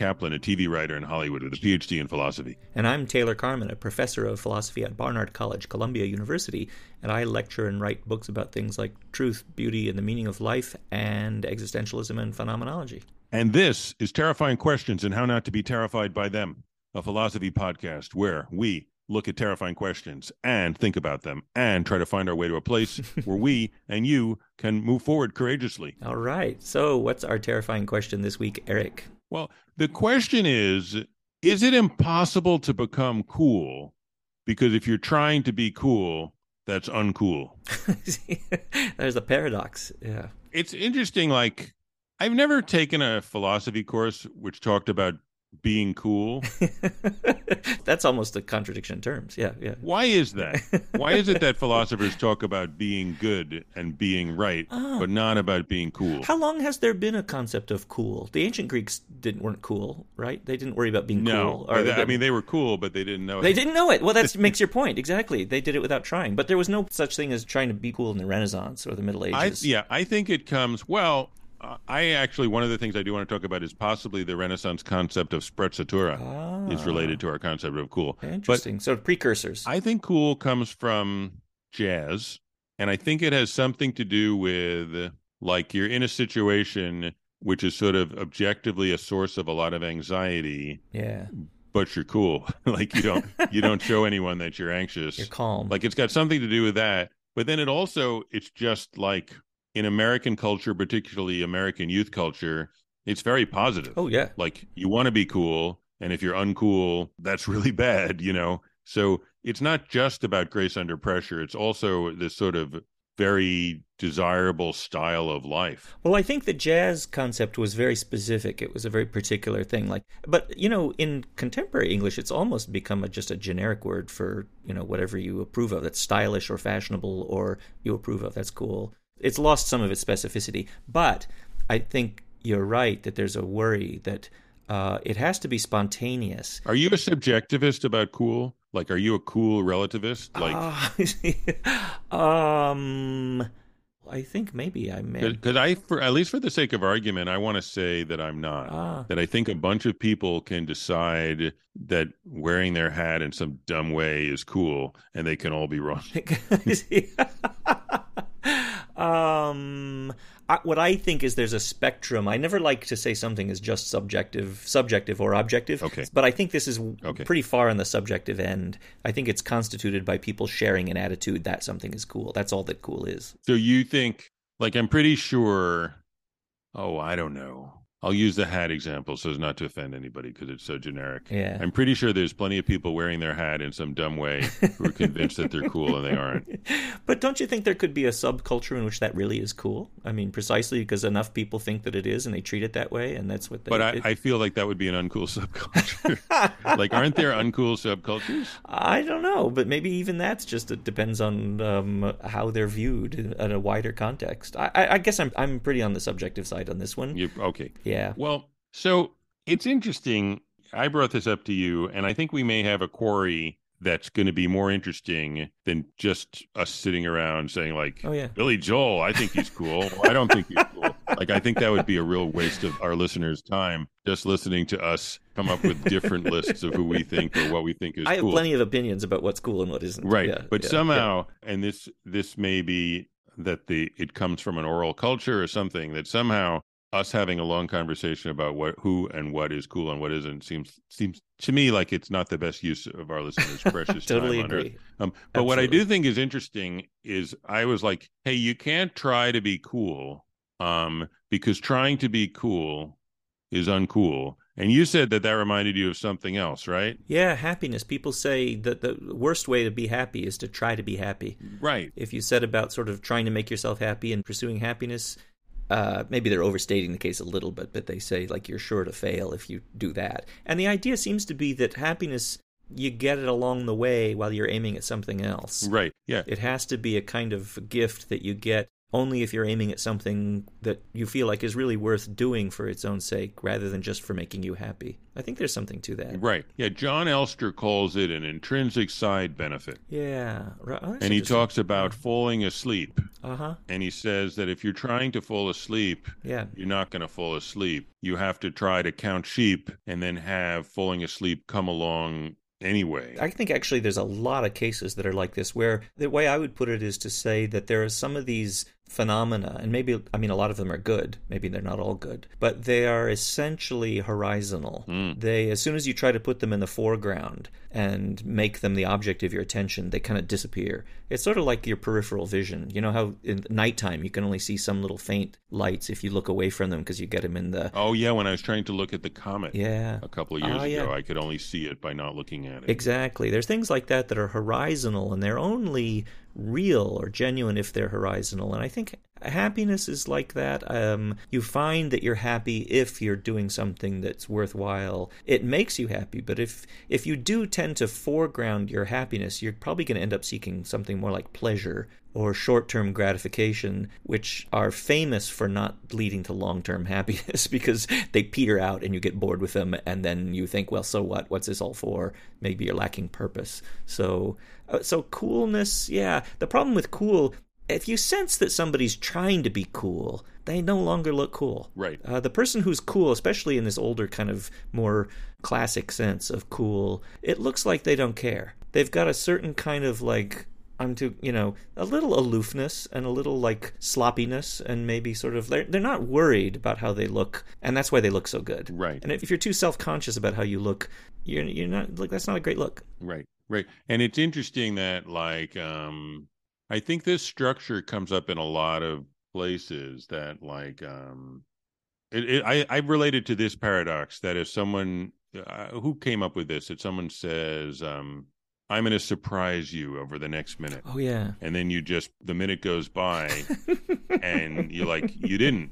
Kaplan, a TV writer in Hollywood with a PhD in philosophy. And I'm Taylor Carman, a professor of philosophy at Barnard College, Columbia University, and I lecture and write books about things like truth, beauty, and the meaning of life, and existentialism and phenomenology. And this is Terrifying Questions and How Not to Be Terrified by Them, a philosophy podcast where we look at terrifying questions and think about them and try to find our way to a place where we and you can move forward courageously. All right. So, what's our terrifying question this week, Eric? Well, the question is Is it impossible to become cool? Because if you're trying to be cool, that's uncool. There's a paradox. Yeah. It's interesting. Like, I've never taken a philosophy course which talked about being cool. That's almost a contradiction in terms. Yeah, yeah. Why is that? Why is it that philosophers talk about being good and being right, oh. but not about being cool? How long has there been a concept of cool? The ancient Greeks didn't weren't cool, right? They didn't worry about being no, cool. No, I mean they were cool, but they didn't know. They it. didn't know it. Well, that makes your point exactly. They did it without trying, but there was no such thing as trying to be cool in the Renaissance or the Middle Ages. I, yeah, I think it comes well. I actually one of the things I do want to talk about is possibly the Renaissance concept of sprezzatura ah, is related to our concept of cool. Interesting. But so precursors. I think cool comes from jazz, and I think it has something to do with like you're in a situation which is sort of objectively a source of a lot of anxiety. Yeah. But you're cool. like you don't you don't show anyone that you're anxious. You're calm. Like it's got something to do with that. But then it also it's just like in American culture, particularly American youth culture, it's very positive. Oh yeah. Like you want to be cool, and if you're uncool, that's really bad, you know. So it's not just about grace under pressure. It's also this sort of very desirable style of life. Well, I think the jazz concept was very specific. It was a very particular thing. Like, but you know, in contemporary English, it's almost become a, just a generic word for you know whatever you approve of. That's stylish or fashionable, or you approve of. That's cool it's lost some of its specificity. But I think you're right that there's a worry that uh, it has to be spontaneous. Are you a subjectivist about cool? Like, are you a cool relativist? Like, uh, um, I think maybe I may. Because I, for at least for the sake of argument, I want to say that I'm not. Ah. That I think a bunch of people can decide that wearing their hat in some dumb way is cool, and they can all be wrong. Um, I, what I think is there's a spectrum. I never like to say something is just subjective, subjective or objective. Okay. But I think this is okay. pretty far on the subjective end. I think it's constituted by people sharing an attitude that something is cool. That's all that cool is. So you think, like, I'm pretty sure. Oh, I don't know. I'll use the hat example so as not to offend anybody because it's so generic. Yeah. I'm pretty sure there's plenty of people wearing their hat in some dumb way who are convinced that they're cool and they aren't. But don't you think there could be a subculture in which that really is cool? I mean, precisely because enough people think that it is and they treat it that way, and that's what they. But I, I feel like that would be an uncool subculture. like, aren't there uncool subcultures? I don't know, but maybe even that's just it depends on um, how they're viewed in a wider context. I, I, I, guess I'm I'm pretty on the subjective side on this one. You're, okay? Yeah. Well, so it's interesting. I brought this up to you, and I think we may have a quarry that's going to be more interesting than just us sitting around saying like, "Oh yeah, Billy Joel, I think he's cool. I don't think he's cool." Like, I think that would be a real waste of our listeners' time just listening to us come up with different lists of who we think or what we think is. I have cool. plenty of opinions about what's cool and what isn't. Right, yeah, but yeah, somehow, yeah. and this this may be that the it comes from an oral culture or something that somehow us having a long conversation about what who and what is cool and what isn't seems seems to me like it's not the best use of our listeners' precious time. totally time agree. Um, but Absolutely. what I do think is interesting is I was like, hey, you can't try to be cool, um, because trying to be cool is uncool. And you said that that reminded you of something else, right? Yeah, happiness. People say that the worst way to be happy is to try to be happy. Right. If you said about sort of trying to make yourself happy and pursuing happiness, uh, maybe they're overstating the case a little bit, but they say like you're sure to fail if you do that. And the idea seems to be that happiness you get it along the way while you're aiming at something else. Right. Yeah. It has to be a kind of gift that you get only if you're aiming at something that you feel like is really worth doing for its own sake rather than just for making you happy. I think there's something to that. Right. Yeah. Jon Elster calls it an intrinsic side benefit. Yeah. Right. Oh, and he talks about falling asleep. Uh huh. And he says that if you're trying to fall asleep, yeah. you're not going to fall asleep. You have to try to count sheep and then have falling asleep come along anyway. I think actually there's a lot of cases that are like this where the way I would put it is to say that there are some of these phenomena, and maybe, I mean, a lot of them are good. Maybe they're not all good, but they are essentially horizontal. Mm. They, as soon as you try to put them in the foreground and make them the object of your attention, they kind of disappear. It's sort of like your peripheral vision. You know how in nighttime you can only see some little faint lights if you look away from them because you get them in the. Oh, yeah. When I was trying to look at the comet yeah. a couple of years Ah, yeah. ago, I could only see it by not looking at it. Exactly. There's things like that that are horizontal and they're only real or genuine if they're horizontal. And I think happiness is like that. Um, you find that you're happy if you're doing something that's worthwhile. It makes you happy, but if if you do tend to foreground your happiness, you're probably going to end up seeking something more like pleasure or short-term gratification, which are famous for not leading to long-term happiness because they peter out and you get bored with them, and then you think, well, so what? What's this all for? Maybe you're lacking purpose. So, uh, so coolness, yeah. The problem with cool if you sense that somebody's trying to be cool, they no longer look cool. Right. Uh, the person who's cool, especially in this older kind of more classic sense of cool, it looks like they don't care. They've got a certain kind of like I'm too, you know, a little aloofness and a little like sloppiness, and maybe sort of they're they're not worried about how they look, and that's why they look so good. Right. And if you're too self conscious about how you look, you're you're not like that's not a great look. Right. Right. And it's interesting that like um I think this structure comes up in a lot of places that like um it, it I I related to this paradox that if someone uh, who came up with this that someone says um I'm going to surprise you over the next minute Oh yeah. and then you just the minute goes by and you're like you didn't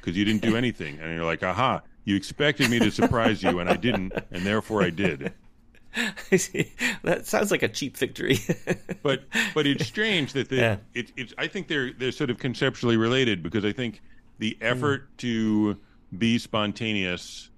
because you didn't do anything and you're like aha you expected me to surprise you and I didn't and therefore I did that sounds like a cheap victory. but but it's strange that the Yeah. it, it's I think they're they're sort of conceptually related because I think the Hmm. effort to be spontaneous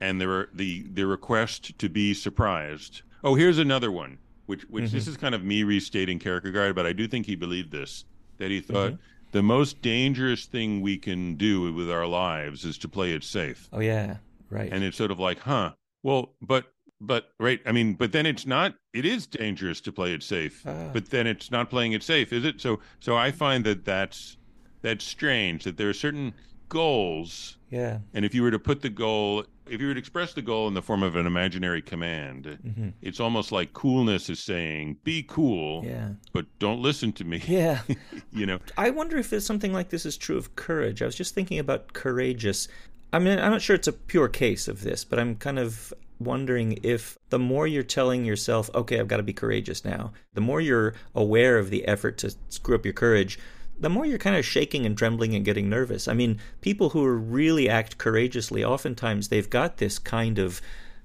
and the the the request to be surprised. Oh, here's another one, which which Mm-hmm. this is kind of me restating Kierkegaard, but I do think he believed this that he thought Mm-hmm. the most dangerous thing we can do with our lives is to play it safe. oh yeah, right. And it's sort of like, huh? Well, but but right. I mean, but then it's not. It is dangerous to play it safe. Ah. But then it's not playing it safe, is it? So so I find that that's that's strange. That there are certain goals, yeah. and if you were to put the goal, if you were to express the goal in the form of an imaginary command, hmm it's almost like coolness is saying, "Be cool, Yeah. but don't listen to me." Yeah. you know. I wonder if something like this is true of courage. I was just thinking about courageous. I mean, I'm not sure it's a pure case of this, but I'm kind of wondering if the more you're telling yourself, okay, I've got to be courageous now, the more you're aware of the effort to screw up your courage, the more you're kind of shaking and trembling and getting nervous. I mean, people who really act courageously, oftentimes they've got this kind of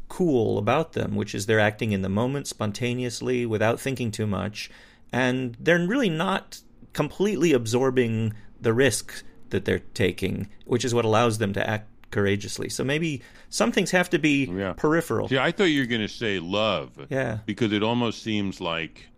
cool about them, which is they're acting in the moment spontaneously without thinking too much, and they're really not completely absorbing the risk that they're taking, which is what allows them to act courageously. So maybe some things have to be Yeah. peripheral. See, I thought you were going to say love. Yeah. because it almost seems like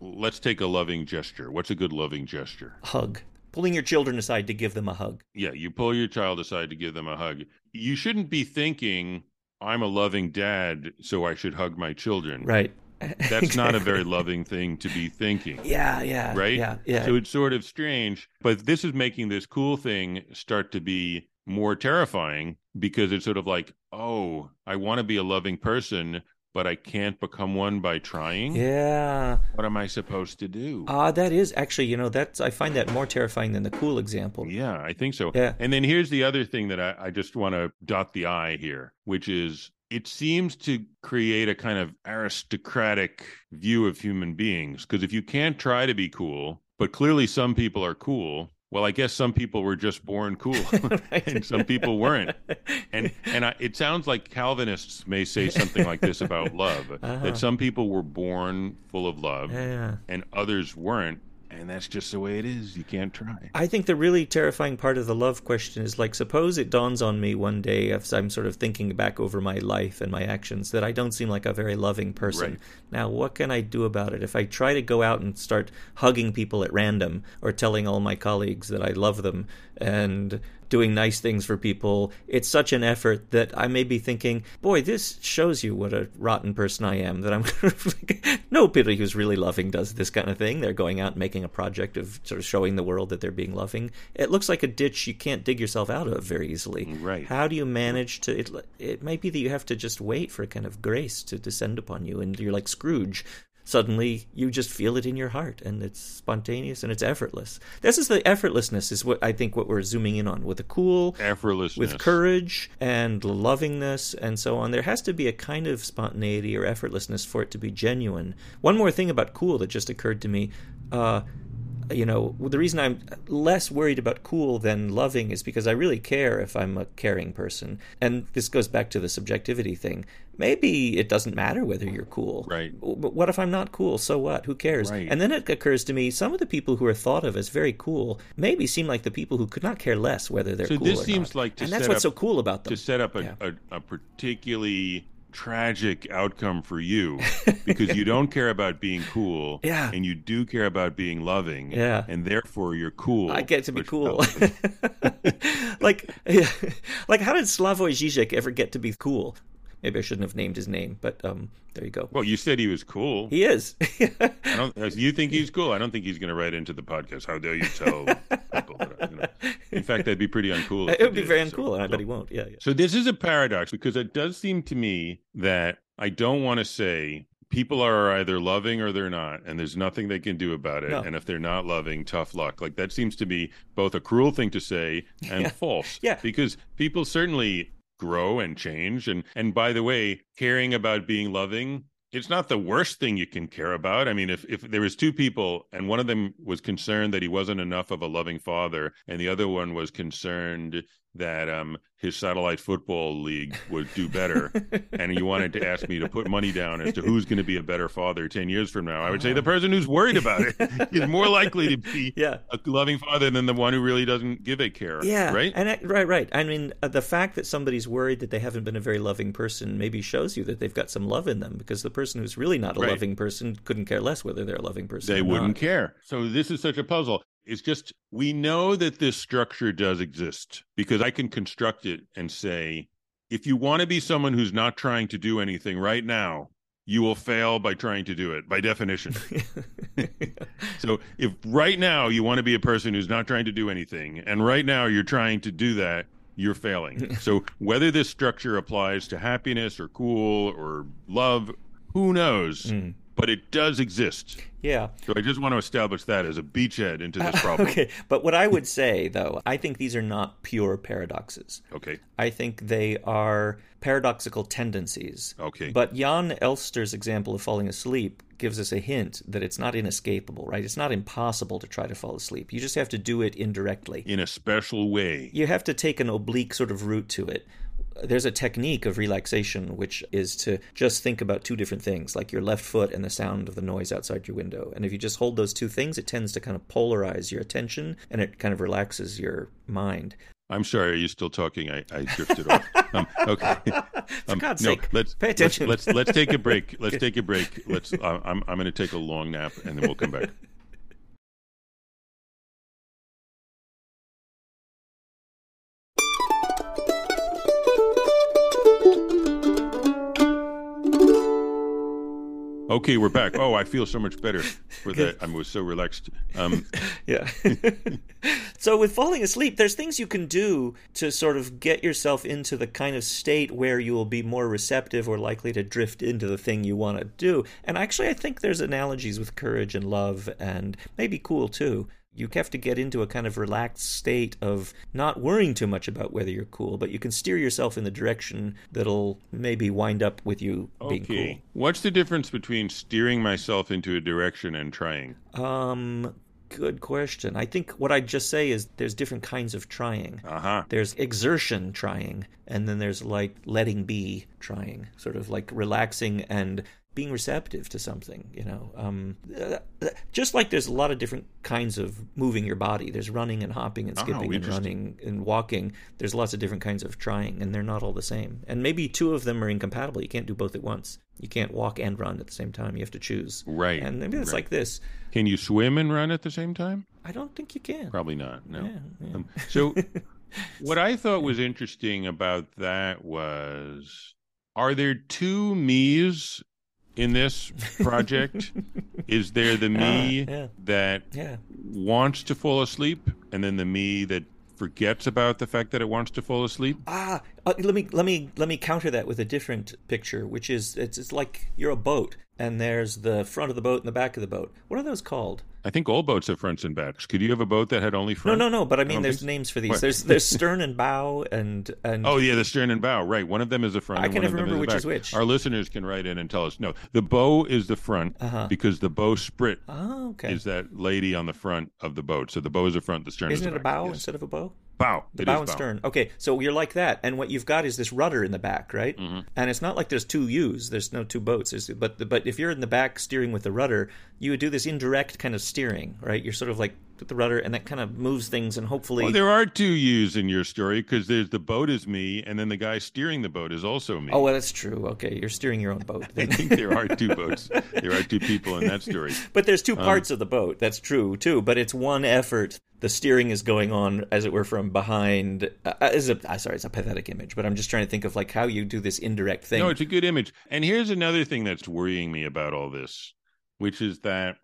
let's take a loving gesture. What's a good loving gesture? Hug. Pulling your children aside to give them a hug. Yeah, you pull your child aside to give them a hug. You shouldn't be thinking, I'm a loving dad, so I should hug my children. Right. That's not a very loving thing to be thinking. Yeah, yeah. Right? Yeah, yeah. So it's sort of strange, but this is making this cool thing start to be more terrifying because it's sort of like, oh, I want to be a loving person, but I can't become one by trying. yeah. What am I supposed to do? Ah, that is actually, you know, that's I find that more terrifying than the cool example. Yeah, I think so. Yeah. And then here's the other thing that I, I just want to dot the I here, which is it seems to create a kind of aristocratic view of human beings. Because if you can't try to be cool, but clearly some people are cool, well, I guess some people were just born cool, and some people weren't. And and I, it sounds like Calvinists may say something like this about love: Uh-huh. that some people were born full of love, Yeah. and others weren't. And that's just the way it is. You can't try. I think the really terrifying part of the love question is like, suppose it dawns on me one day as I'm sort of thinking back over my life and my actions that I don't seem like a very loving person. Right. Now, what can I do about it? If I try to go out and start hugging people at random or telling all my colleagues that I love them and doing nice things for people, it's such an effort that I may be thinking, boy, this shows you what a rotten person I am. That I'm no, nobody who's really loving does this kind of thing. They're going out and making a project of sort of showing the world that they're being loving. It looks like a ditch you can't dig yourself out of very easily. Right. How do you manage to? It, it might be that you have to just wait for a kind of grace to descend upon you, and you're like Scrooge suddenly you just feel it in your heart and it's spontaneous and it's effortless. This is the effortlessness is what i think what we're zooming in on. With the cool Effortlessness. with courage and lovingness and so on there has to be a kind of spontaneity or effortlessness for it to be genuine. One more thing about cool that just occurred to me. Uh, you know, the reason I'm less worried about cool than loving is because I really care if I'm a caring person. And this goes back to the subjectivity thing. Maybe it doesn't matter whether you're cool. Right. But what if I'm not cool? So what? Who cares? Right. And then it occurs to me some of the people who are thought of as very cool maybe seem like the people who could not care less whether they're So cool this seems not. like to and that's set what's up- so cool about them. to set up a, Yeah. a, a particularly tragic outcome for you because you don't care about being cool Yeah. and you do care about being loving Yeah. and therefore you're cool I get to be cool. like, like, how did Slavoj Žižek ever get to be cool? Maybe I shouldn't have named his name, but um, there you go. well you said he was cool He is. I don't you think he's cool I don't think he's going to write into the podcast how dare you tell people that, you know. in fact that'd be pretty uncool it would be did, very so- uncool, and I so- bet he won't. Yeah, yeah. So this is a paradox because it does seem to me that I don't want to say people are either loving or they're not, and there's nothing they can do about it. No. And if they're not loving, tough luck. Like that seems to be both a cruel thing to say and Yeah. false. Yeah. Because people certainly grow and change. And and by the way, caring about being loving. It's not the worst thing you can care about. I mean, if, if there was two people and one of them was concerned that he wasn't enough of a loving father, and the other one was concerned that um, his satellite football league would do better, and you wanted to ask me to put money down as to who's going to be a better father 10 years from now, I would say the person who's worried about it is more likely to be Yeah. a loving father than the one who really doesn't give a care. Yeah, Right? and I- right, right. I mean, uh, the fact that somebody's worried that they haven't been a very loving person maybe shows you that they've got some love in them, because the person who's really not a Right. loving person couldn't care less whether they're a loving person. they wouldn't not. care. So this is such a puzzle. It's just we know that this structure does exist because I can construct it and say if you want to be someone who's not trying to do anything right now, you will fail by trying to do it by definition. so if right now you want to be a person who's not trying to do anything and right now you're trying to do that, you're failing. so whether this structure applies to happiness or cool or love, who knows? Mm. But it does exist. yeah. So I just want to establish that as a beachhead into this problem. Okay, but what I would say though, I think these are not pure paradoxes. Okay. I think they are paradoxical tendencies. Okay. But Jon Elster's example of falling asleep gives us a hint that it's not inescapable, right? It's not impossible to try to fall asleep. You just have to do it indirectly. In a special way. You have to take an oblique sort of route to it. There's a technique of relaxation which is to just think about two different things, like your left foot and the sound of the noise outside your window. And if you just hold those two things, it tends to kind of polarize your attention and it kind of relaxes your mind. I'm sorry. Are you still talking? I, I drifted off. Um, okay. For God's no, sake, let's pay let's- attention. Let's, let's take a break. Let's take a break. Let's. I'm I'm going to take a long nap and then we'll come back. Okay, we're back. Oh, I feel so much better for that. I was so relaxed. Um, Yeah. so with falling asleep, there's things you can do to sort of get yourself into the kind of state where you will be more receptive or likely to drift into the thing you want to do. And actually, I think there's analogies with courage and love and maybe cool too. You have to get into a kind of relaxed state of not worrying too much about whether you're cool, but you can steer yourself in the direction that'll maybe wind up with you being okay. What's the difference between steering myself into a direction and trying? Um, good question. I think what I'd just say is there's different kinds of trying. Uh huh. there's exertion trying and then there's like letting be trying sort of like relaxing and being receptive to something, you know. Um, just like there's a lot of different kinds of moving your body. There's running and hopping and Oh, skipping and running and walking. There's lots of different kinds of trying, and they're not all the same. And maybe two of them are incompatible. You can't do both at once. You can't walk and run at the same time. You have to choose. Right. And maybe it's right. like this. Can you swim and run at the same time? I don't think you can. Probably not. No. Yeah, yeah. Um, so, what I thought was interesting about that was are there two me's in this project? Is there the me Ah, yeah. that Yeah. wants to fall asleep and then the me that forgets about the fact that it wants to fall asleep? Ah, uh, let me let me let me counter that with a different picture, which is it's, it's like you're a boat, and there's the front of the boat and the back of the boat. What are those called? I think all boats have fronts and backs. Could you have a boat that had only fronts? No, no, no. But I mean, don't there's names for these. What? There's there's stern and bow, and and Oh yeah, the stern and bow. Right, one of them is the front. I can one of never them remember is which is which. Our listeners can write in and tell us. No, the bow is the front Uh-huh. because the bowsprit oh, okay. is that lady on the front of the boat. So the bow is the front, the stern is Isn't the it a bow instead of a bow? Bow. The bow and stern. Okay, so you're like that, and what you've got is this rudder in the back, right? Mm-hmm. And it's not like there's two U's. There's no two boats. There's, but but if you're in the back steering with the rudder, you would do this indirect kind of steering, right? You're sort of like with the rudder, and that kind of moves things, and hopefully. Well, there are two U's in your story because there's the boat is me, and then the guy steering the boat is also me. oh, well, that's true. Okay, you're steering your own boat. I think there are two boats. There are two people in that story. But there's two Um, parts of the boat. That's true too. But it's one effort. The steering is going on, as it were, from behind. Uh, is a uh, sorry, it's a pathetic image. But I'm just trying to think of like how you do this indirect thing. No, it's a good image. And here's another thing that's worrying me about all this, which is that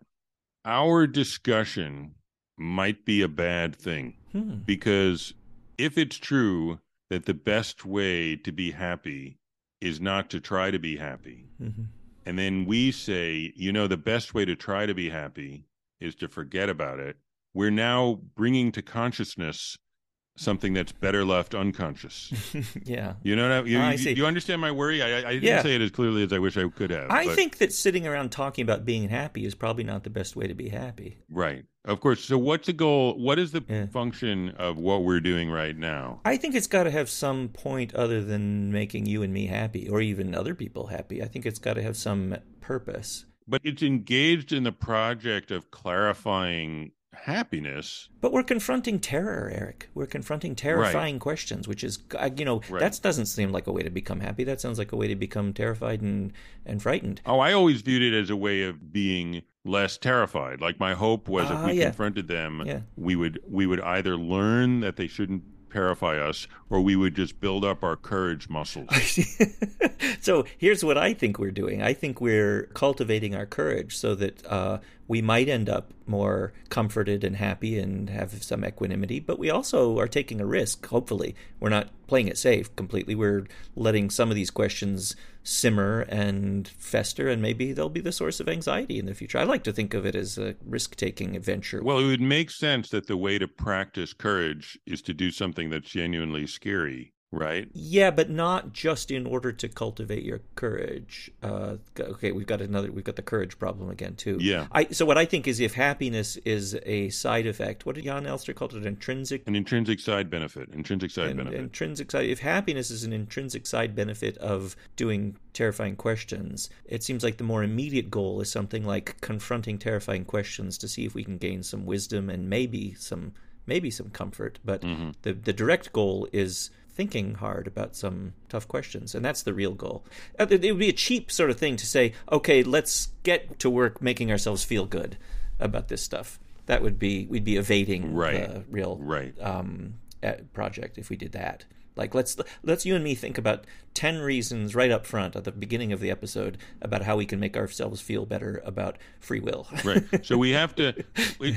our discussion might be a bad thing Hmm. because if it's true that the best way to be happy is not to try to be happy, Mhm. and then we say, you know, the best way to try to be happy is to forget about it, we're now bringing to consciousness something that's better left unconscious. yeah. You know, what I, you, ah, I you- you understand my worry? I, I didn't Yeah. say it as clearly as I wish I could have. I but- think that sitting around talking about being happy is probably not the best way to be happy. right, of course. So, what's the goal? What is the Yeah. function of what we're doing right now? I think it's got to have some point other than making you and me happy, or even other people happy. I think it's got to have some purpose. But it's engaged in the project of clarifying happiness. But we're confronting terror, Eric. We're confronting terrifying questions, which is, uh, you know, Right. that doesn't seem like a way to become happy. That sounds like a way to become terrified and, and frightened. Oh, I always viewed it as a way of being less terrified. Like my hope was Ah, if we yeah. confronted them, Yeah. we would we would either learn that they shouldn't terrify us, or we would just build up our courage muscles. so here's what I think we're doing. I think we're cultivating our courage so that uh, we might end up more comforted and happy and have some equanimity. But we also are taking a risk. Hopefully, we're not playing it safe completely. We're letting some of these questions simmer and fester, and maybe they'll be the source of anxiety in the future. I like to think of it as a risk-taking adventure. Well, it would make sense that the way to practice courage is to do something that's genuinely scary, right? Yeah, but not just in order to cultivate your courage. Uh, okay, we've got another. We've got the courage problem again too. Yeah. I so what I think is if happiness is a side effect, what did Jon Elster call it? Intrinsic. An intrinsic side benefit. Intrinsic side an- benefit. intrinsic side. If happiness is an intrinsic side benefit of doing terrifying questions, it seems like the more immediate goal is something like confronting terrifying questions to see if we can gain some wisdom and maybe some maybe some comfort. But Mm-hmm. the the direct goal is thinking hard about some tough questions, and that's the real goal. Uh, It would be a cheap sort of thing to say, okay, let's get to work making ourselves feel good about this stuff. That would be we'd be evading Right. the real Right. um, uh, project if we did that. Like let's let's you and me think about ten reasons right up front at the beginning of the episode about how we can make ourselves feel better about free will. right. So we have to.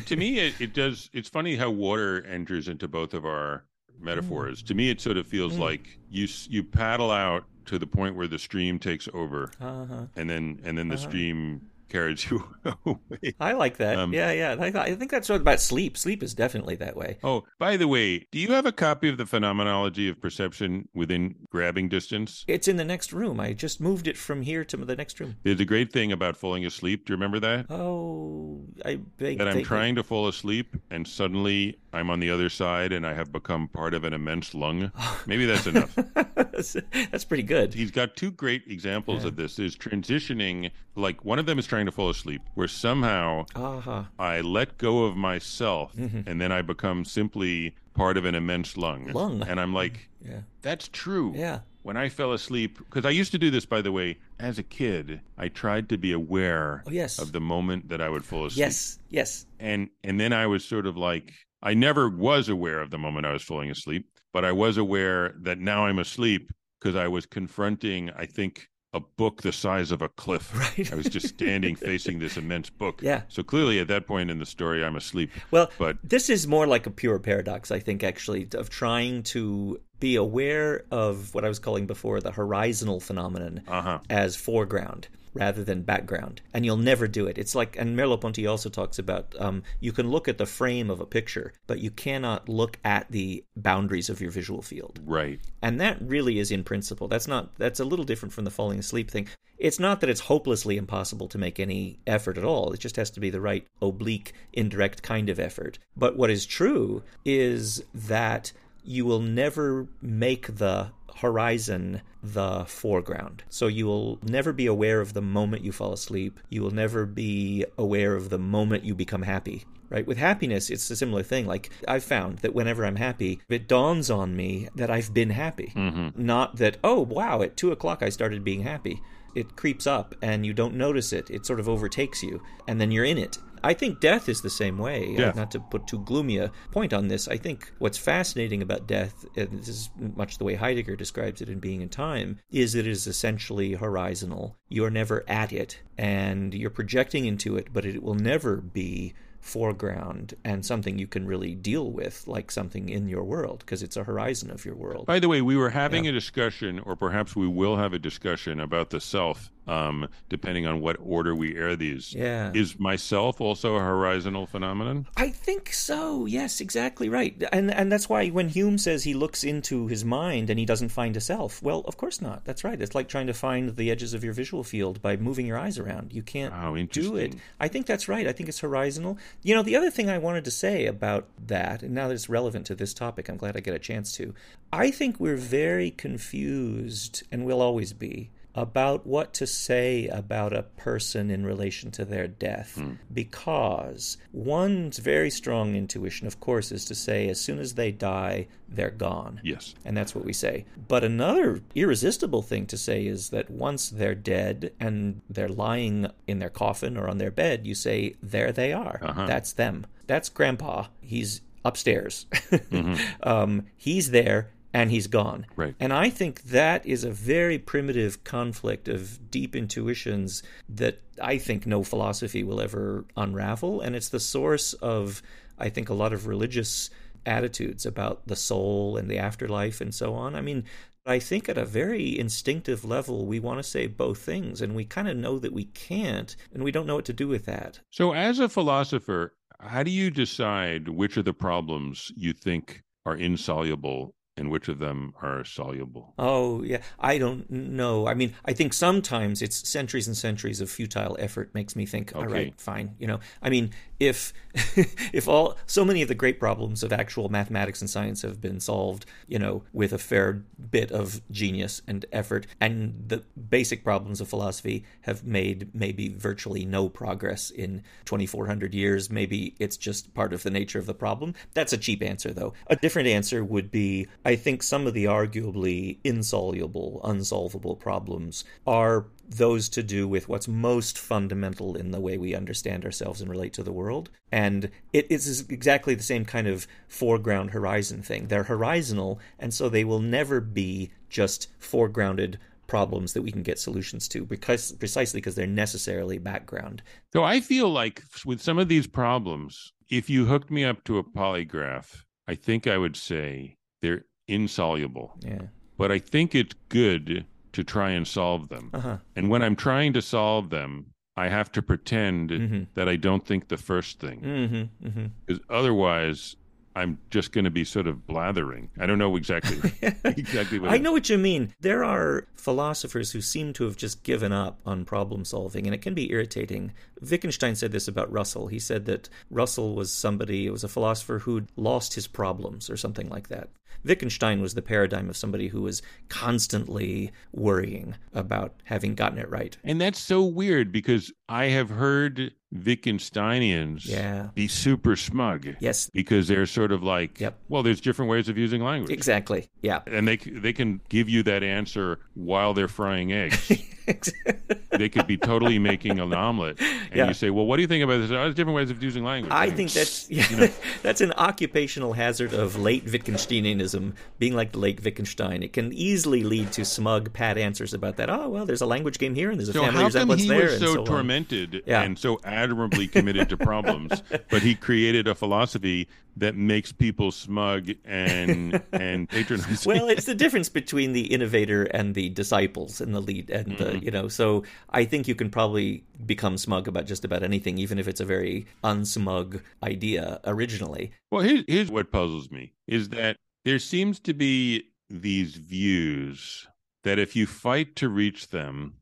To me, it, it does. It's funny how water enters into both of our metaphors. Mm. To me, it sort of feels mm. like you you paddle out to the point where the stream takes over, uh-huh. and then and then the uh-huh. stream carries you away. I like that. Um, yeah, yeah. I, I think that's what about sleep. Sleep is definitely that way. Oh, by the way, do you have a copy of the phenomenology of perception within grabbing distance? It's in the next room. I just moved it from here to the next room. There's a great thing about falling asleep. Do you remember that? Oh, I beg that I'm vaguely- trying to fall asleep and suddenly I'm on the other side and I have become part of an immense lung. Maybe that's enough. that's, that's pretty good. He's got two great examples Yeah. of this. Is transitioning like one of them is trying to fall asleep, where somehow Aha. I let go of myself Mhm. and then I become simply part of an immense lung. Lung. And I'm like, Yeah. that's true. Yeah. When I fell asleep, because I used to do this, by the way, as a kid, I tried to be aware Oh, yes. of the moment that I would fall asleep. Yes. Yes. And and then I was sort of like, I never was aware of the moment I was falling asleep, but I was aware that now I'm asleep because I was confronting, I think, a book the size of a cliff. Right. I was just standing facing this immense book. Yeah. So clearly, at that point in the story, I'm asleep. Well, But this is more like a pure paradox, I think, actually, of trying to be aware of what I was calling before the horizontal phenomenon uh huh. as foreground rather than background. And you'll never do it. It's like, and Merleau-Ponty also talks about um, you can look at the frame of a picture, but you cannot look at the boundaries of your visual field. Right. And that really is in principle. That's not that's a little different from the falling asleep thing. It's not that it's hopelessly impossible to make any effort at all. It just has to be the right oblique indirect kind of effort. But what is true is that you will never make the horizon the foreground. So you will never be aware of the moment you fall asleep. You will never be aware of the moment you become happy right? With happiness, it's a similar thing. Like I've found that whenever I'm happy, it dawns on me that I've been happy, Mm-hmm. not that oh wow, at two o'clock I started being happy. It creeps up and you don't notice it. It sort of overtakes you, and then you're in it. I think death is the same way. Uh, yeah. Not to put too gloomy a point on this, I think what's fascinating about death, and this is much the way Heidegger describes it in Being and Time, is that it is essentially horizontal. You're never at it, and you're projecting into it, but it will never be foreground and something you can really deal with, like something in your world, because it's a horizon of your world. By the way, we were having a discussion, or perhaps we will have a discussion about the self, um, depending on what order we air these. Yeah. Is myself also a horizontal phenomenon? I think so. Yes, exactly right. And and that's why when Hume says he looks into his mind and he doesn't find a self, well, of course not. That's right. It's like trying to find the edges of your visual field by moving your eyes around. You can't Wow, do it. I think that's right. I think it's horizontal. You know, the other thing I wanted to say about that, and now that it's relevant to this topic, I'm glad I get a chance to. I think we're very confused, and we'll always be, about what to say about a person in relation to their death. Because one's very strong intuition, of course, is to say as soon as they die, they're gone. Yes. And that's what we say. But another irresistible thing to say is that once they're dead and they're lying in their coffin or on their bed, you say, there they are. Uh-huh. That's them. That's grandpa. He's upstairs. um, he's there and he's gone. Right. And I think that is a very primitive conflict of deep intuitions that I think no philosophy will ever unravel. And it's the source of, I think, a lot of religious attitudes about the soul and the afterlife and so on. I mean, I think at a very instinctive level, we want to say both things, and we kind of know that we can't, and we don't know what to do with that. So, as a philosopher, how do you decide which of the problems you think are insoluble and which of them are soluble? Oh, yeah. I don't know. I mean, I think sometimes it's centuries and centuries of futile effort makes me think, all Okay. right, fine. You know, I mean, if if all so many of the great problems of actual mathematics and science have been solved, you know, with a fair bit of genius and effort, and the basic problems of philosophy have made maybe virtually no progress in 2400 years, maybe it's just part of the nature of the problem. That's a cheap answer though. A different answer would be I think some of the arguably insoluble, unsolvable problems are those to do with what's most fundamental in the way we understand ourselves and relate to the world. And it is exactly the same kind of foreground horizon thing. They're horizontal, and so they will never be just foregrounded problems that we can get solutions to because precisely because they're necessarily background. So, I feel like with some of these problems, if you hooked me up to a polygraph, I think I would say they're insoluble. Yeah. But I think it's good to try and solve them. Uh-huh. And when I'm trying to solve them, I have to pretend Mhm. that I don't think the first thing. Mm-hmm, mm-hmm. Because otherwise, I'm just going to be sort of blathering. I don't know exactly exactly what I know what you mean. There are philosophers who seem to have just given up on problem solving, and it can be irritating. Wittgenstein said this about Russell. He said that Russell was somebody, it was a philosopher who'd lost his problems or something like that. Wittgenstein was the paradigm of somebody who was constantly worrying about having gotten it right. And that's so weird because I have heard Wittgensteinians Yeah. be super smug. Yes, Because they're sort of like, Yep. well, there's different ways of using language. exactly. Yeah. And they they can give you that answer while they're frying eggs. they could be totally making an omelet, and Yeah. you say, "Well, what do you think about this? There's different ways of using language." I mean, think that's yeah, that's an occupational hazard of late Wittgensteinianism, being like the late Wittgenstein. It can easily lead to smug, pat answers about that. Oh well, there's a language game here, and there's a So family how come resemblance he there, was and so, so tormented Yeah. and so admirably committed to problems, but he created a philosophy that makes people smug and and patronizing? well, it's the difference between the innovator and the disciples and the lead and the Mm-hmm. you know. So I think you can probably become smug about just about anything, even if it's a very unsmug idea originally. Well, here's, here's what puzzles me is that there seems to be these views that if you fight to reach them,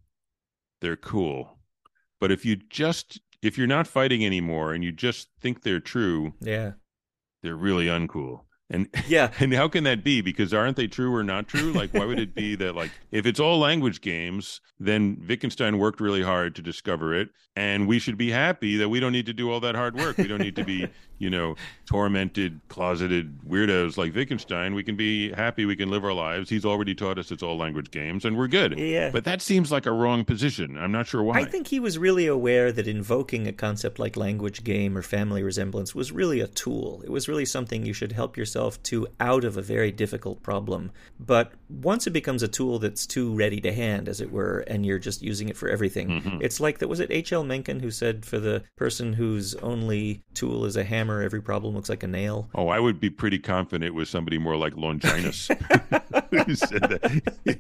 they're cool. But if you just, if you're not fighting anymore and you just think they're true, Yeah, they're really uncool. And yeah. and how can that be? Because aren't they true or not true? Like, why would it be that, like, if it's all language games, then Wittgenstein worked really hard to discover it. And we should be happy that we don't need to do all that hard work. We don't need to be, you know, tormented, closeted weirdos like Wittgenstein. We can be happy. We can live our lives. He's already taught us it's all language games and we're good. Yeah. But that seems like a wrong position. I'm not sure why. I think he was really aware that invoking a concept like language game or family resemblance was really a tool. It was really something you should help yourself to out of a very difficult problem. But once it becomes a tool that's too ready to hand, as it were, and you're just using it for everything, Mm-hmm. it's like that. Was it H.L. Mencken who said, for the person whose only tool is a hammer, every problem looks like a nail? Oh, I would be pretty confident it was somebody more like Longinus who said that.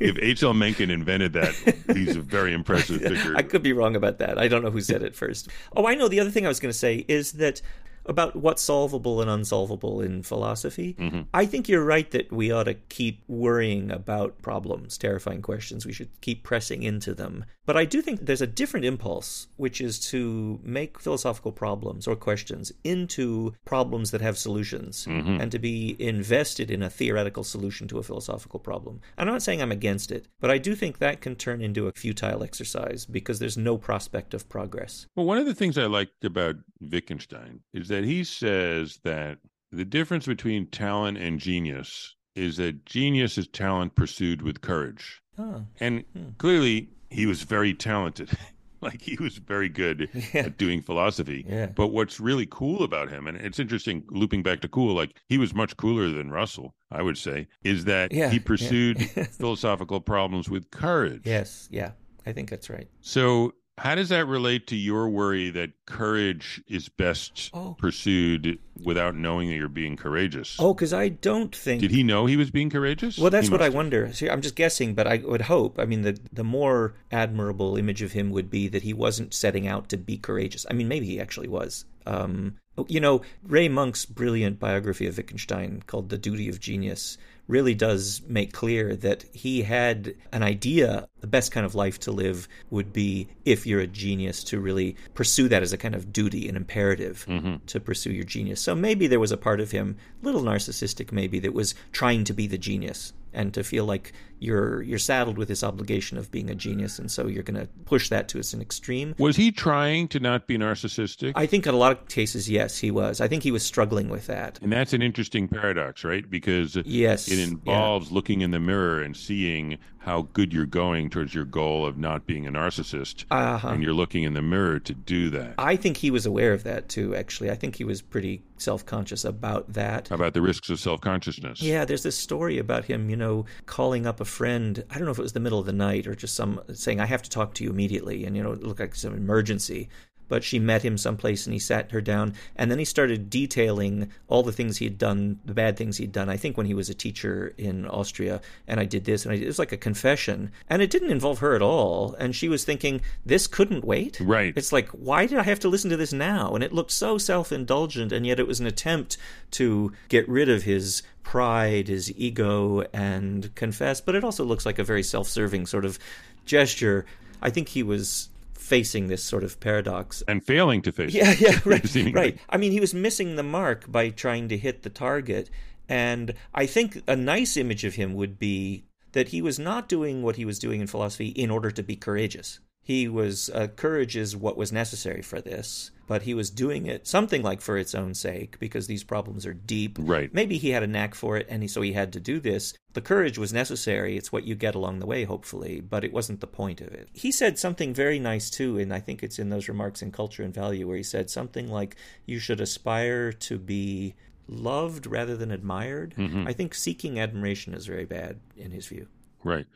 if H.L. Mencken invented that, he's a very impressive figure. I could be wrong about that. I don't know who said it first. Oh, I know. The other thing I was going to say is that about what's solvable and unsolvable in philosophy. Mm-hmm. I think you're right that we ought to keep worrying about problems, terrifying questions. We should keep pressing into them. But I do think there's a different impulse, which is to make philosophical problems or questions into problems that have solutions mm-hmm. and to be invested in a theoretical solution to a philosophical problem. I'm not saying I'm against it, but I do think that can turn into a futile exercise because there's no prospect of progress. Well, one of the things I liked about Wittgenstein is that he says that the difference between talent and genius is that genius is talent pursued with courage. Oh, And Hmm. clearly, he was very talented. like he was very good Yeah. at doing philosophy. Yeah. But what's really cool about him, and it's interesting looping back to cool, like he was much cooler than Russell, I would say, is that Yeah, he pursued philosophical problems with courage. yes, yeah, I think that's right. So, how does that relate to your worry that courage is best Oh. pursued without knowing that you're being courageous? Oh, because I don't think. Did he know he was being courageous? Well, that's He what I have. wonder. See, I'm just guessing, but I would hope. I mean, the the more admirable image of him would be that he wasn't setting out to be courageous. I mean, maybe he actually was. Um, you know, Ray Monk's brilliant biography of Wittgenstein called "The Duty of Genius" really does make clear that he had an idea the best kind of life to live would be if you're a genius to really pursue that as a kind of duty and imperative mm-hmm. to pursue your genius. So maybe there was a part of him a little narcissistic maybe that was trying to be the genius and to feel like you're you're saddled with this obligation of being a genius and so you're going to push that to its an extreme Was he trying to not be narcissistic? i think in a lot of cases yes he was i think he was struggling with that and that's an interesting paradox, right? Because yes it yeah. involves looking in the mirror and seeing how good you're going towards your goal of not being a narcissist. Uh-huh. And you're looking in the mirror to do that. I think he was aware of that too, actually. I think he was pretty self conscious about that. About the risks of self consciousness. Yeah, there's this story about him, you know, calling up a friend. I don't know if it was the middle of the night or just some saying, I have to talk to you immediately. And, you know, it looked like some emergency. But she met him someplace and he sat her down. And then he started detailing all the things he had done, the bad things he'd done. I think when he was a teacher in Austria, and I did this, and I did, it was like a confession. And it didn't involve her at all. And she was thinking, this couldn't wait. Right. It's like, why did I have to listen to this now? And it looked so self indulgent, and yet it was an attempt to get rid of his pride, his ego, and confess. But it also looks like a very self serving sort of gesture. I think he was facing this sort of paradox. And failing to face yeah it. yeah right right. I mean he was missing the mark by trying to hit the target. And i think a nice image of him would be that he was not doing what he was doing in philosophy in order to be courageous he was uh, courage is what was necessary for this but he was doing it something like for its own sake because these problems are deep. Right. Maybe he had a knack for it and he, so he had to do this. The courage was necessary. It's what you get along the way hopefully but it wasn't the point of it. He said something very nice too and i think it's in those remarks in culture and value where he said something like you should aspire to be loved rather than admired. Mhm. i think seeking admiration is very bad in his view. Right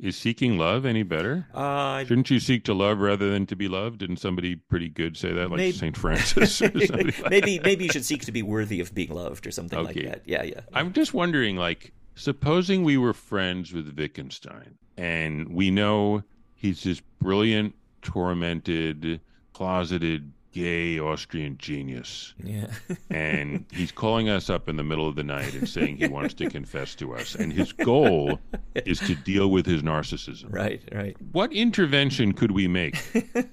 is seeking love any better? Uh, shouldn't you seek to love rather than to be loved? Didn't somebody pretty good say that like Maybe- saint francis like maybe maybe you should seek to be worthy of being loved or something Okay. like that. Yeah yeah. I'm just wondering, like, supposing we were friends with Wittgenstein, and we know he's this brilliant, tormented, closeted, gay Austrian genius, yeah and he's calling us up in the middle of the night and saying he wants to confess to us, and his goal is to deal with his narcissism. right right What intervention could we make?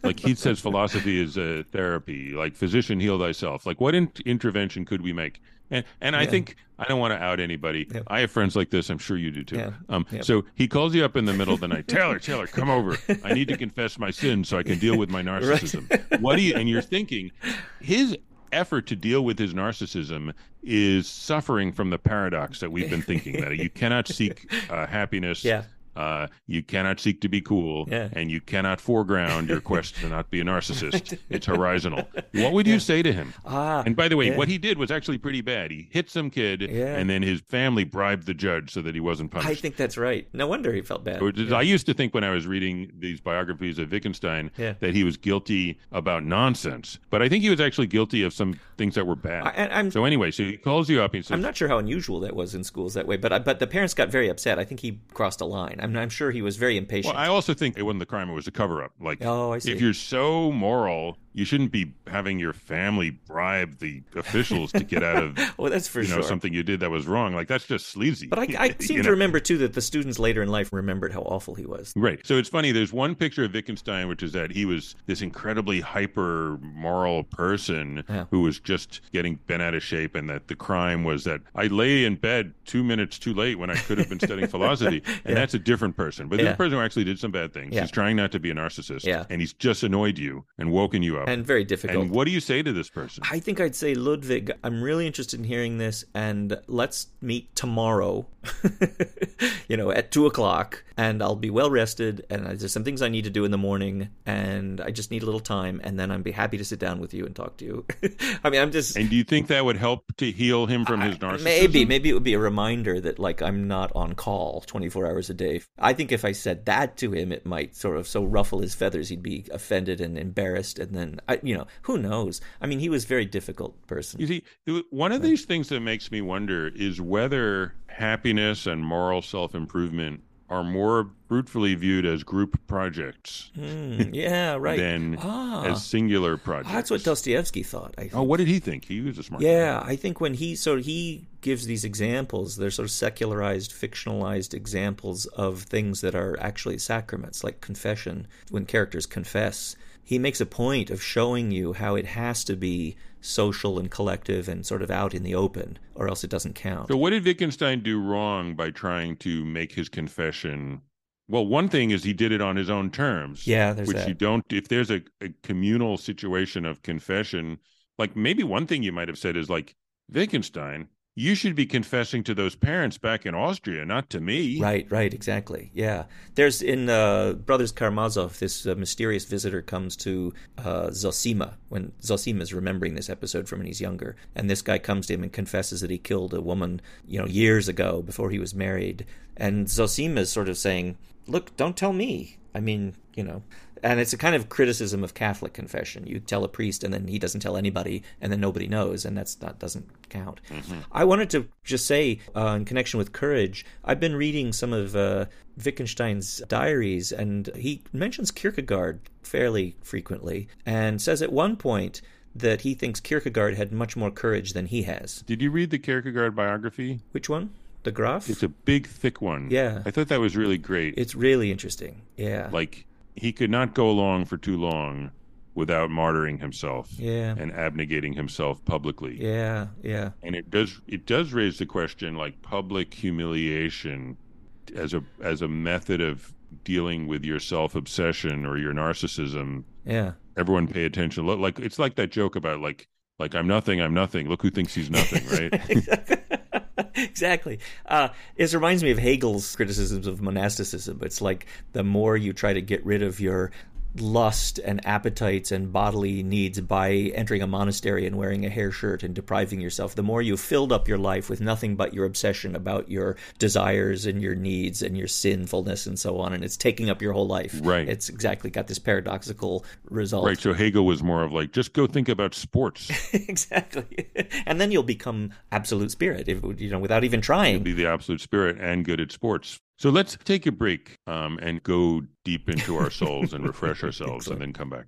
Like he says, philosophy is a therapy. Like physician, heal thyself. Like what in- intervention could we make? And and I Yeah. think I don't want to out anybody. Yeah. I have friends like this. I'm sure you do too. Yeah. Um. So he calls you up in the middle of the night. Taylor, Taylor, come over. I need to confess my sins so I can deal with my narcissism. What do you? And you're thinking, his effort to deal with his narcissism is suffering from the paradox that we've been thinking that you cannot seek uh, happiness yeah uh, you cannot seek to be cool, Yeah. and you cannot foreground your quest to not be a narcissist. It's horizontal. What would you say to him? ah And by the way, yeah. what he did was actually pretty bad. He hit some kid, Yeah. and then his family bribed the judge so that he wasn't punished. I think that's right. No wonder he felt bad. I used to think when I was reading these biographies of Wittgenstein Yeah. that he was guilty about nonsense, but I think he was actually guilty of some things that were bad. I, I'm, so anyway, so he calls you up says, I'm not sure how unusual that was in schools that way, but I, but the parents got very upset. I think he crossed a line. I'm, I'm sure he was very impatient. Well, I also think it wasn't the crime; it was a cover-up. Like, Oh, I see. if you're so moral, you shouldn't be having your family bribe the officials to get out of well, that's for you know sure. something you did that was wrong. Like that's just sleazy. But I, I seem to know? remember too that the students later in life remembered how awful he was. Right. So it's funny. There's one picture of Wittgenstein, which is that he was this incredibly hyper moral person Yeah. who was just getting bent out of shape, and that the crime was that I lay in bed two minutes too late when I could have been studying philosophy. And Yeah. that's a different person. But this Yeah. is a person who actually did some bad things. He's trying not to be a narcissist. Yeah. And he's just annoyed you and woken you up. And very difficult. And what do you say to this person? I think I'd say Ludwig. I'm really interested in hearing this, and let's meet tomorrow. you know, at two o'clock, and I'll be well rested, and there's some things I need to do in the morning, and I just need a little time, and then I'd be happy to sit down with you and talk to you. I mean, I'm just And do you think that would help to heal him from his narcissism? maybe maybe it would be a reminder that like I'm not on call 24 hours a day. I think if I said that to him, it might sort of so ruffle his feathers. He'd be offended and embarrassed, and then I, you know, who knows? I mean, he was a very difficult person. You see, one of these things that makes me wonder is whether happiness and moral self improvement are more fruitfully viewed as group projects Hmm, yeah, right. than ah, as singular projects. that's what Dostoevsky thought. I think. Oh, what did he think? He was a smart Yeah, I think when he so he gives these examples, they're sort of secularized, fictionalized examples of things that are actually sacraments, like confession. When characters confess, he makes a point of showing you how it has to be social and collective and sort of out in the open, or else it doesn't count. So, what did Wittgenstein do wrong by trying to make his confession? Well, one thing is he did it on his own terms. Yeah, there's which that. you don't. If there's a, a communal situation of confession, like maybe one thing you might have said is like Wittgenstein, you should be confessing to those parents back in Austria, not to me. Right, right, exactly. Yeah. There's in uh, Brothers Karamazov, this uh, mysterious visitor comes to uh, Zosima when Zosima is remembering this episode from when he's younger. And this guy comes to him and confesses that he killed a woman, you know, years ago before he was married. And Zosima is sort of saying, Look, don't tell me. I mean, you know, and it's a kind of criticism of Catholic confession. You tell a priest, and then he doesn't tell anybody, and then nobody knows, and that's that doesn't count. Mm-hmm. I wanted to just say, uh, in connection with courage, I've been reading some of uh, Wittgenstein's diaries, and he mentions Kierkegaard fairly frequently, and says at one point that he thinks Kierkegaard had much more courage than he has. Did you read the Kierkegaard biography? Which one? The Garff? It's a big, thick one. Yeah. I thought that was really great. It's really interesting. Yeah. Like, he could not go along for too long without martyring himself yeah. and abnegating himself publicly. Yeah, yeah. And it does it does raise the question like public humiliation as a as a method of dealing with your self-obsession or your narcissism. Yeah. Everyone pay attention. Look like it's like that joke about like like I'm nothing, I'm nothing. Look who thinks he's nothing, right? exactly. Uh, it reminds me of Hegel's criticisms of monasticism. It's like the more you try to get rid of your lust and appetites and bodily needs by entering a monastery and wearing a hair shirt and depriving yourself, the more you've filled up your life with nothing but your obsession about your desires and your needs and your sinfulness and so on. And it's taking up your whole life. Right. It's exactly got this paradoxical result. Right. So Hegel was more of like, just go think about sports. exactly. and then you'll become absolute spirit, if, you know, without even trying. You'll be the absolute spirit and good at sports. So let's take a break um, and go deep into our souls and refresh ourselves and then come back.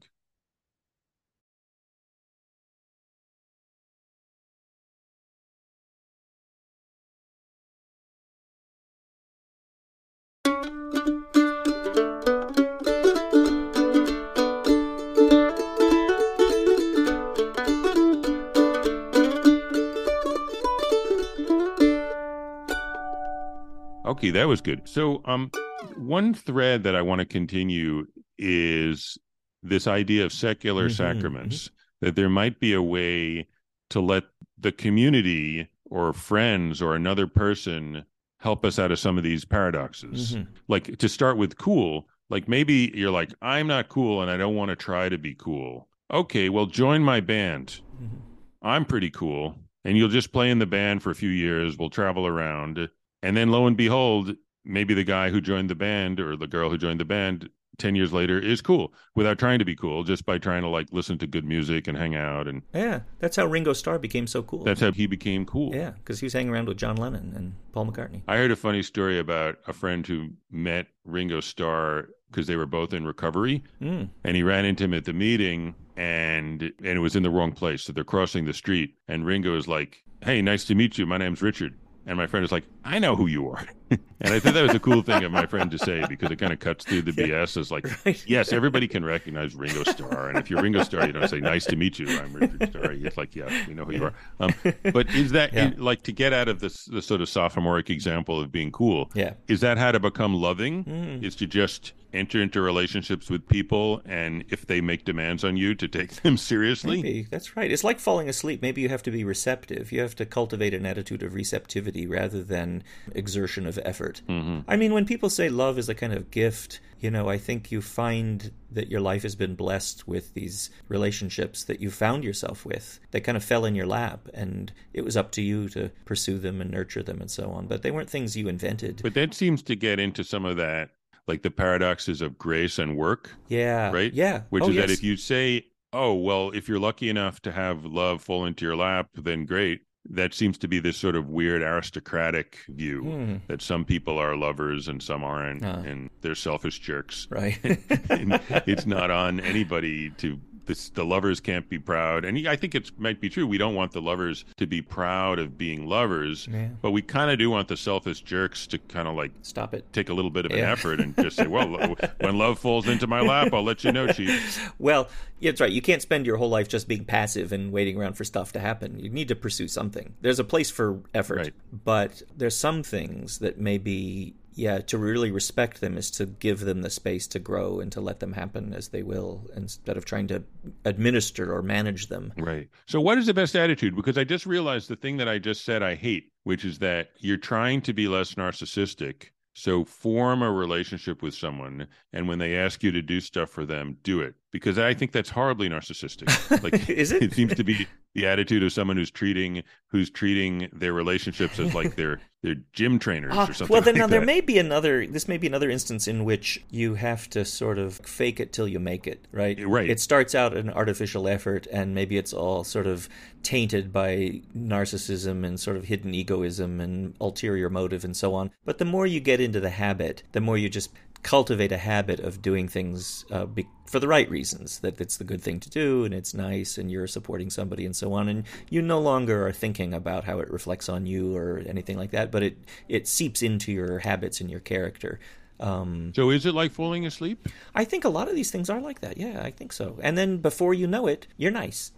Okay, that was good. So, um, one thread that I want to continue is this idea of secular mm-hmm, sacraments. Mm-hmm. That there might be a way to let the community or friends or another person help us out of some of these paradoxes. Mm-hmm. Like to start with cool, like maybe you're like, I'm not cool and I don't want to try to be cool. Okay, well, join my band. Mm-hmm. I'm pretty cool. And you'll just play in the band for a few years. We'll travel around. And then lo and behold, maybe the guy who joined the band or the girl who joined the band 10 years later is cool without trying to be cool just by trying to like listen to good music and hang out and yeah that's how ringo starr became so cool. That's how he became cool. Yeah because he was hanging around with john lennon and paul mccartney. I heard a funny story about a friend who met ringo starr because they were both in recovery mm. and he ran into him at the meeting and and it was in the wrong place so they're crossing the street and ringo is like hey nice to meet you. My name's richard and my friend is like, I know who you are. and I think that was a cool thing of my friend to say because it kind of cuts through the. BS. Is like, right. yes, everybody can recognize Ringo Starr. And if you're Ringo Starr, you don't say, nice to meet you. I'm Richard Starr. It's like, yeah, we know who you are. Um, but is that yeah. like to get out of this, this sort of sophomoric example of being cool? Yeah. Is that how to become loving? Mm. Is to just enter into relationships with people and if they make demands on you to take them seriously maybe that's right it's like falling asleep maybe you have to be receptive you have to cultivate an attitude of receptivity rather than exertion of effort mm-hmm. i mean when people say love is a kind of gift you know i think you find that your life has been blessed with these relationships that you found yourself with that kind of fell in your lap and it was up to you to pursue them and nurture them and so on but they weren't things you invented but that seems to get into some of that like the paradoxes of grace and work. Yeah. Right? Yeah. Which oh, is yes. that if you say, oh, well, if you're lucky enough to have love fall into your lap, then great. That seems to be this sort of weird aristocratic view hmm. that some people are lovers and some aren't, uh. and they're selfish jerks. Right. it's not on anybody to this, the lovers can't be proud. And I think it might be true. We don't want the lovers to be proud of being lovers, yeah. but we kind of do want the selfish jerks to kind of like stop it, take a little bit of an effort, and just say, "Well, when love falls into my lap, I'll let you know, chief." Well, yeah, that's right. You can't spend your whole life just being passive and waiting around for stuff to happen. You need to pursue something. There's a place for effort, right. but there's some things that may be yeah, to really respect them is to give them the space to grow and to let them happen as they will instead of trying to administer or manage them. Right. So, what is the best attitude? Because I just realized the thing that I just said I hate, which is that you're trying to be less narcissistic. So, form a relationship with someone, and when they ask you to do stuff for them, do it. Because I think that's horribly narcissistic. Like, is it? It seems to be the attitude of someone who's treating who's treating their relationships as like they're they're gym trainers uh, or something. Well, then like now that. there may be another. This may be another instance in which you have to sort of fake it till you make it, right? Right. It starts out an artificial effort, and maybe it's all sort of tainted by narcissism and sort of hidden egoism and ulterior motive and so on. But the more you get into the habit, the more you just cultivate a habit of doing things uh, be- for the right reasons that it's the good thing to do and it's nice and you're supporting somebody and so on and you no longer are thinking about how it reflects on you or anything like that but it it seeps into your habits and your character. Um, so is it like falling asleep? I think a lot of these things are like that. Yeah i think so. And then before you know it you're nice.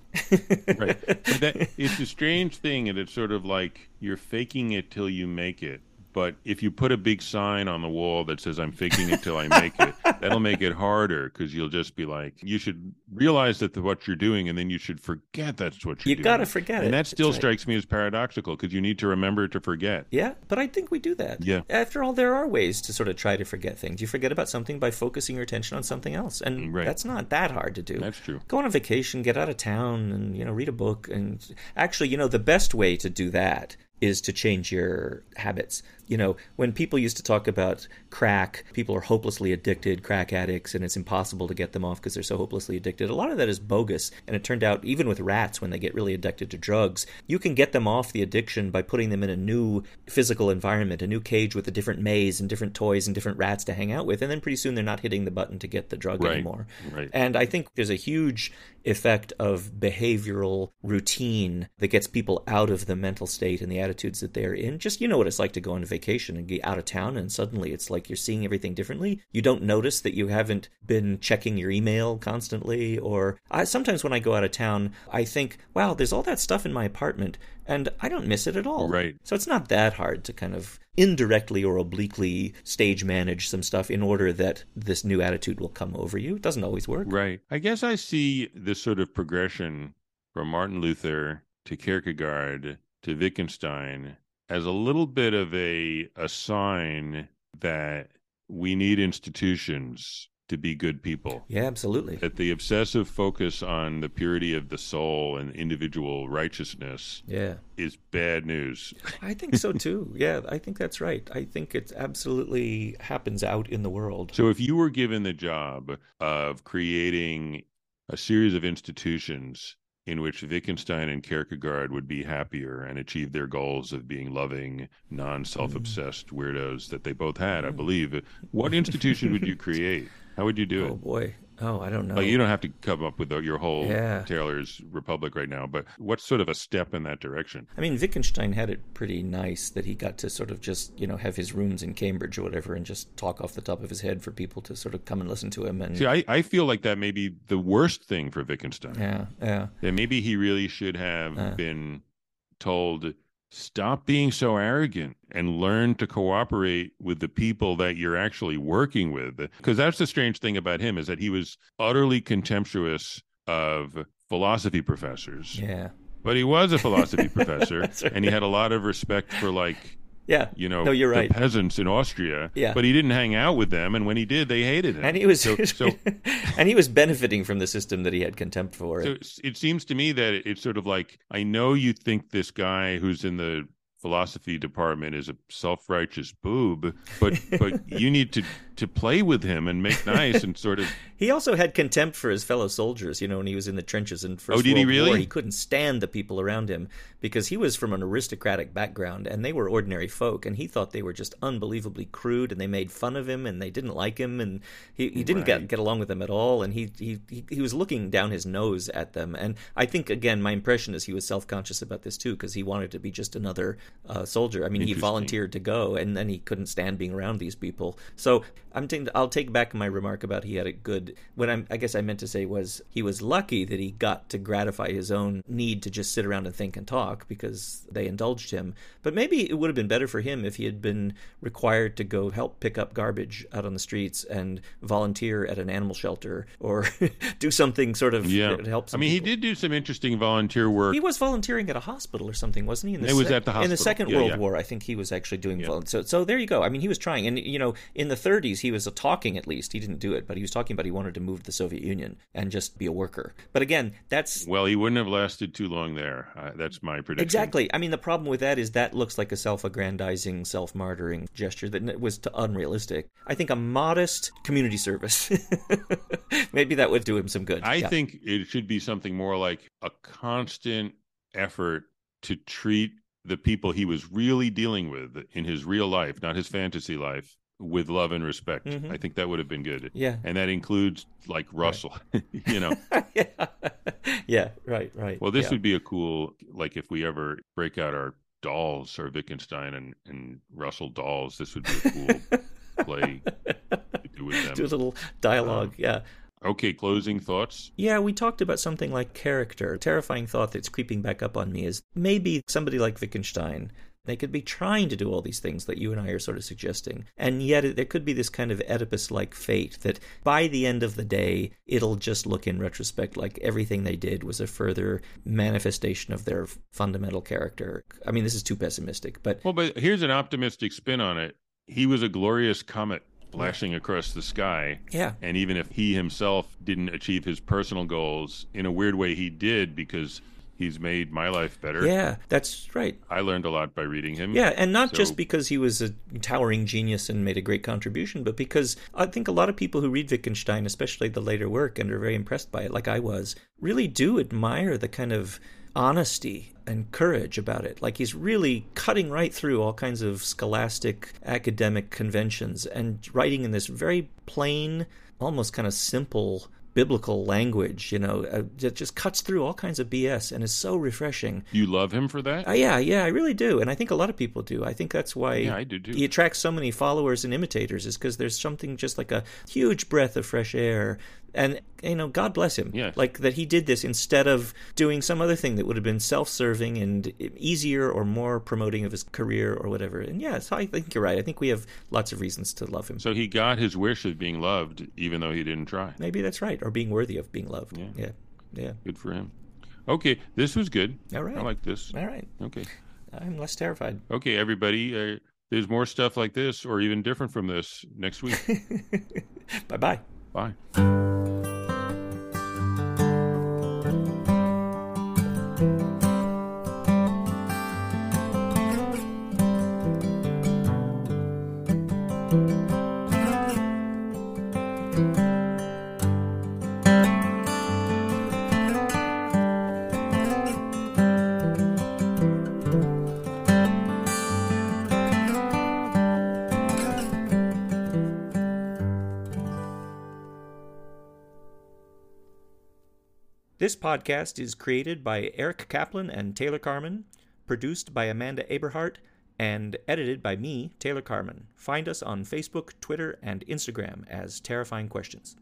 Right. That, it's a strange thing and it's sort of like you're faking it till you make it but if you put a big sign on the wall that says "I'm faking it till I make it," that'll make it harder because you'll just be like, you should realize that the, what you're doing, and then you should forget that's what you're you doing. You got to forget and it. And that still right. strikes me as paradoxical because you need to remember to forget. Yeah, but I think we do that. Yeah. After all, there are ways to sort of try to forget things. You forget about something by focusing your attention on something else, and mm, right. that's not that hard to do. That's true. Go on a vacation, get out of town, and you know, read a book. And actually, you know, the best way to do that is to change your habits. You know, when people used to talk about crack, people are hopelessly addicted, crack addicts, and it's impossible to get them off because they're so hopelessly addicted. A lot of that is bogus. And it turned out, even with rats, when they get really addicted to drugs, you can get them off the addiction by putting them in a new physical environment, a new cage with a different maze and different toys and different rats to hang out with. And then pretty soon they're not hitting the button to get the drug right. anymore. Right. And I think there's a huge effect of behavioral routine that gets people out of the mental state and the attitudes that they're in. Just you know what it's like to go on vacation and get out of town and suddenly it's like you're seeing everything differently. You don't notice that you haven't been checking your email constantly or I, sometimes when I go out of town, I think, wow, there's all that stuff in my apartment and I don't miss it at all. Right. So it's not that hard to kind of indirectly or obliquely stage manage some stuff in order that this new attitude will come over you. It doesn't always work. Right. I guess I see this sort of progression from Martin Luther to Kierkegaard to Wittgenstein as a little bit of a a sign that we need institutions to be good people. Yeah, absolutely. That the obsessive focus on the purity of the soul and individual righteousness yeah. is bad news. I think so too. Yeah, I think that's right. I think it absolutely happens out in the world. So if you were given the job of creating a series of institutions in which Wittgenstein and Kierkegaard would be happier and achieve their goals of being loving, non self obsessed mm. weirdos that they both had, I mm. believe. What institution would you create? How would you do oh, it? Oh boy. Oh, I don't know. Like, you don't have to come up with your whole Yeah. Taylor's Republic right now, but what's sort of a step in that direction? I mean, Wittgenstein had it pretty nice that he got to sort of just, you know, have his rooms in Cambridge or whatever and just talk off the top of his head for people to sort of come and listen to him. And See, I, I feel like that may be the worst thing for Wittgenstein. yeah, yeah. That maybe he really should have Uh. been told, stop being so arrogant and learn to cooperate with the people that you're actually working with. Because that's the strange thing about him is that he was utterly contemptuous of philosophy professors. Yeah. But he was a philosophy professor right. and he had a lot of respect for like Yeah. you know No, you're the right. peasants in Austria. Yeah. But he didn't hang out with them and when he did they hated him. And he was so, so and he was benefiting from the system that he had contempt for. So it seems to me that it's sort of like I know you think this guy who's in the philosophy department is a self-righteous boob, but but you need to to play with him and make nice and sort of He also had contempt for his fellow soldiers, you know, when he was in the trenches in First Oh, did he really? War. He couldn't stand the people around him because he was from an aristocratic background and they were ordinary folk and he thought they were just unbelievably crude and they made fun of him and they didn't like him and he, he didn't Right. get, get along with them at all and he, he he he was looking down his nose at them and I think again my impression is he was self-conscious about this too because he wanted to be just another uh, soldier. I mean he volunteered to go and then he couldn't stand being around these people. So I'm taking I'll take back my remark about he had a good what I'm I guess I meant to say was he was lucky that he got to gratify his own need to just sit around and think and talk because they indulged him. But maybe it would have been better for him if he had been required to go help pick up garbage out on the streets and volunteer at an animal shelter or do something sort of yeah. that helps. I mean, he did do some interesting volunteer work. He was volunteering at a hospital or something, wasn't he? In the It was at the hospital. In the. Second Yeah, World yeah. War, I think he was actually doing vol- so. So there you go. I mean, he was trying, and you know, in the 30s, 1930s, he was talking at least. He didn't do it, but he was talking about he wanted to move to the Soviet Union and just be a worker. But again, that's well, he wouldn't have lasted too long there. Uh, that's my prediction. Exactly. I mean, the problem with that is that looks like a self-aggrandizing, self-martyring gesture that was unrealistic. I think a modest community service, maybe that would do him some good. I yeah. think it should be something more like a constant effort to treat the people he was really dealing with in his real life, not his fantasy life, with love and respect. Mm-hmm. I think that would have been good. Yeah. And that includes like Russell, right. you know. yeah. yeah, right, right. Well, this yeah. would be a cool like if we ever break out our dolls or Wittgenstein and, and Russell dolls, this would be a cool play to do with them. Do a little dialogue, um, yeah. Okay, closing thoughts? Yeah, we talked about something like character. A terrifying thought that's creeping back up on me is maybe somebody like Wittgenstein. They could be trying to do all these things that you and I are sort of suggesting. And yet there could be this kind of Oedipus like fate that by the end of the day, it'll just look in retrospect like everything they did was a further manifestation of their fundamental character. I mean, this is too pessimistic, but. Well, but here's an optimistic spin on it. He was a glorious comet flashing across the sky. Yeah. And even if he himself didn't achieve his personal goals, in a weird way he did because he's made my life better. Yeah, that's right. I learned a lot by reading him. Yeah, and not so, just because he was a towering genius and made a great contribution, but because I think a lot of people who read Wittgenstein, especially the later work, and are very impressed by it, like I was, really do admire the kind of honesty and courage about it. Like he's really cutting right through all kinds of scholastic academic conventions and writing in this very plain, almost kind of simple biblical language, you know, uh, it just cuts through all kinds of BS and is so refreshing. You love him for that? Uh, yeah, yeah, I really do. And I think a lot of people do. I think that's why yeah, I do too. he attracts so many followers and imitators is because there's something just like a huge breath of fresh air and you know god bless him. Yes. like that he did this instead of doing some other thing that would have been self-serving and easier or more promoting of his career or whatever. And yeah so i think you're right. I think we have lots of reasons to love him. So he got his wish of being loved even though he didn't try. Maybe that's right. Or being worthy of being loved. Yeah. Yeah, yeah. good for him. Okay this was good. All right. I like this. All right. Okay. I'm less terrified. Okay everybody uh, there's more stuff like this or even different from this next week. Bye-bye. Bye you This podcast is created by Eric Kaplan and Taylor Carman, produced by Amanda Aberhart, and edited by me, Taylor Carman. Find us on Facebook, Twitter, and Instagram as Terrifying Questions.